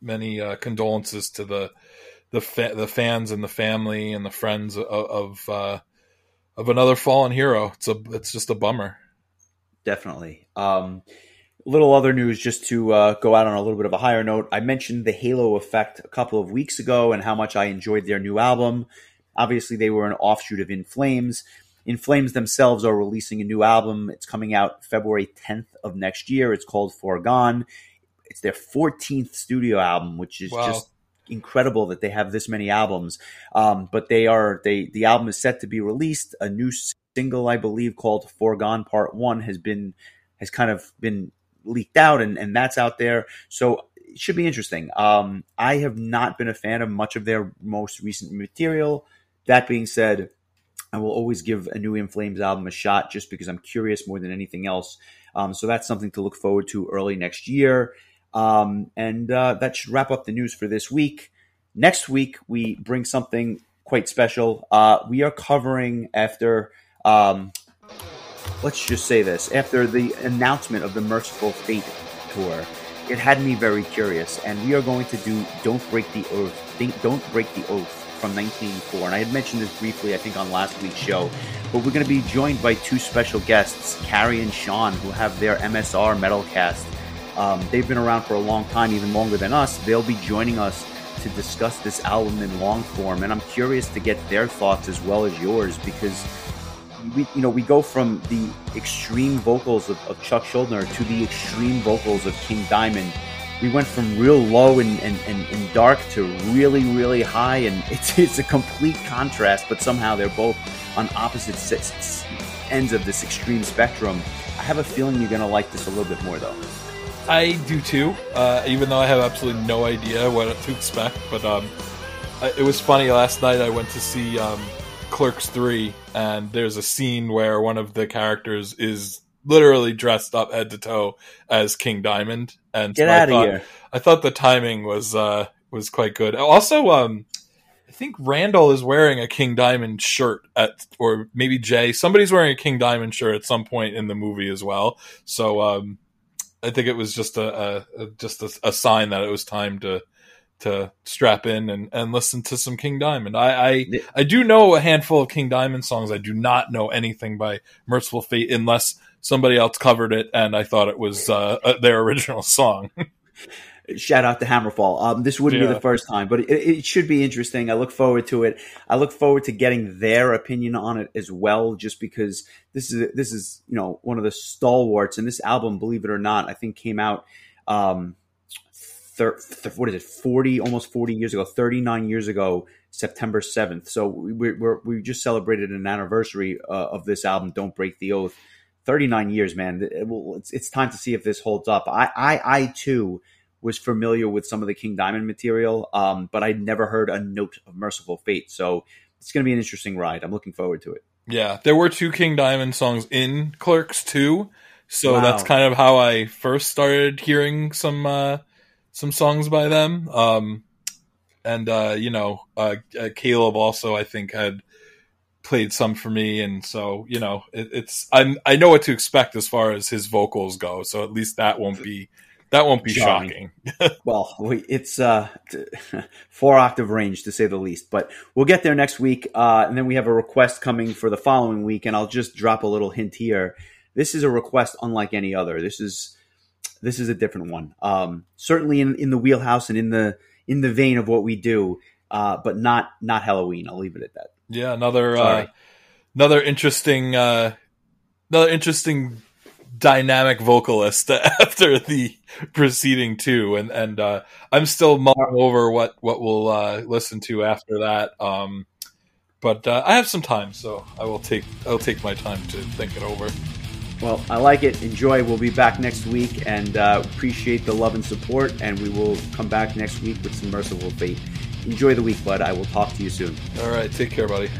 Speaker 2: many uh, condolences to the the fa- the fans and the family and the friends of of, uh, of another fallen hero. It's a it's just a bummer.
Speaker 1: Definitely. Um, little other news just to uh, go out on a little bit of a higher note. I mentioned the Halo Effect a couple of weeks ago and how much I enjoyed their new album. Obviously, they were an offshoot of In Flames. In Flames themselves are releasing a new album. It's coming out February 10th of next year. It's called Foregone. It's their 14th studio album, which is
Speaker 2: Wow.
Speaker 1: just incredible that they have this many albums. Um, but they are they the album is set to be released. A new single, I believe, called "Foregone Part One" has been has kind of been leaked out, and and that's out there. So it should be interesting. Um, I have not been a fan of much of their most recent material. That being said, I will always give a new In Flames album a shot just because I'm curious more than anything else. Um, so that's something to look forward to early next year. Um, and uh, that should wrap up the news for this week. Next week, we bring something quite special. Uh, we are covering after, um, let's just say this, after the announcement of the Mercyful Fate tour, it had me very curious. And we are going to do Don't Break the Oath, Think, Don't Break the Oath from 1984. And I had mentioned this briefly, I think, on last week's show. But we're going to be joined by two special guests, Carrie and Sean, who have their MSR Metalcast. Um, they've been around for a long time, even longer than us. They'll be joining us to discuss this album in long form, and I'm curious to get their thoughts as well as yours because we, you know, we go from the extreme vocals of, of Chuck Schuldiner to the extreme vocals of King Diamond. We went from real low and, and, and, and dark to really, really high, and it's it's a complete contrast. But somehow they're both on opposite ends of this extreme spectrum. I have a feeling you're gonna like this a little bit more, though.
Speaker 2: I do too, uh, even though I have absolutely no idea what to expect. But um, I, it was funny last night. I went to see um, Clerks three, and there's a scene where one of the characters is literally dressed up head to toe as King Diamond. And
Speaker 1: Get
Speaker 2: so I
Speaker 1: out of
Speaker 2: thought-
Speaker 1: here!
Speaker 2: I thought the timing was uh, was quite good. Also, um, I think Randall is wearing a King Diamond shirt at, or maybe Jay. Somebody's wearing a King Diamond shirt at some point in the movie as well. So um, I think it was just a, a, just a, a sign that it was time to to strap in and, and listen to some King Diamond. I, I. I do know a handful of King Diamond songs. I do not know anything by Mercyful Fate unless somebody else covered it and I thought it was uh, their original song.
Speaker 1: Shout out to Hammerfall. Um, this wouldn't be the first time, but it, it should be interesting. I look forward to it. I look forward to getting their opinion on it as well, just because this is this is you know one of the stalwarts, and this album, believe it or not, I think came out. Um, thir- th- what is it? Forty, almost forty years ago, thirty nine years ago, September seventh. So we we're, we just celebrated an anniversary uh, of this album. Don't break the oath. Thirty nine years, man. It- well, it's it's time to see if this holds up. I I I too was familiar with some of the King Diamond material, um, but I'd never heard a note of Mercyful Fate. So it's going to be an interesting ride. I'm looking forward to it.
Speaker 2: Yeah, there were two King Diamond songs in Clerks too, so
Speaker 1: Wow.
Speaker 2: that's kind of how I first started hearing some uh, some songs by them. Um, and uh, you know, uh, uh, Caleb also I think had played some for me, and so you know, it, it's I'm I know what to expect as far as his vocals go, so at least that won't be that won't be
Speaker 1: Jarring.
Speaker 2: shocking.
Speaker 1: Well, we- it's uh, four octave range to say the least, but we'll get there next week. Uh, and then we have a request coming for the following week, and I'll just drop a little hint here. This is a request unlike any other. This is this is a different one. Um, certainly in, in the wheelhouse and in the in the vein of what we do, uh, but not not Halloween. I'll leave it at that.
Speaker 2: Yeah, another uh, another interesting uh, another interesting dynamic vocalist after the preceding two, and and uh, I'm still mulling over what what we'll uh, listen to after that. Um, but uh, I have some time, so I will take I'll take my time to think it over.
Speaker 1: Well, I like it. Enjoy. We'll be back next week, and uh, appreciate the love and support. And we will come back next week with some Mercyful Fate. Enjoy the week, bud. I will talk to you soon.
Speaker 2: All right, take care, buddy.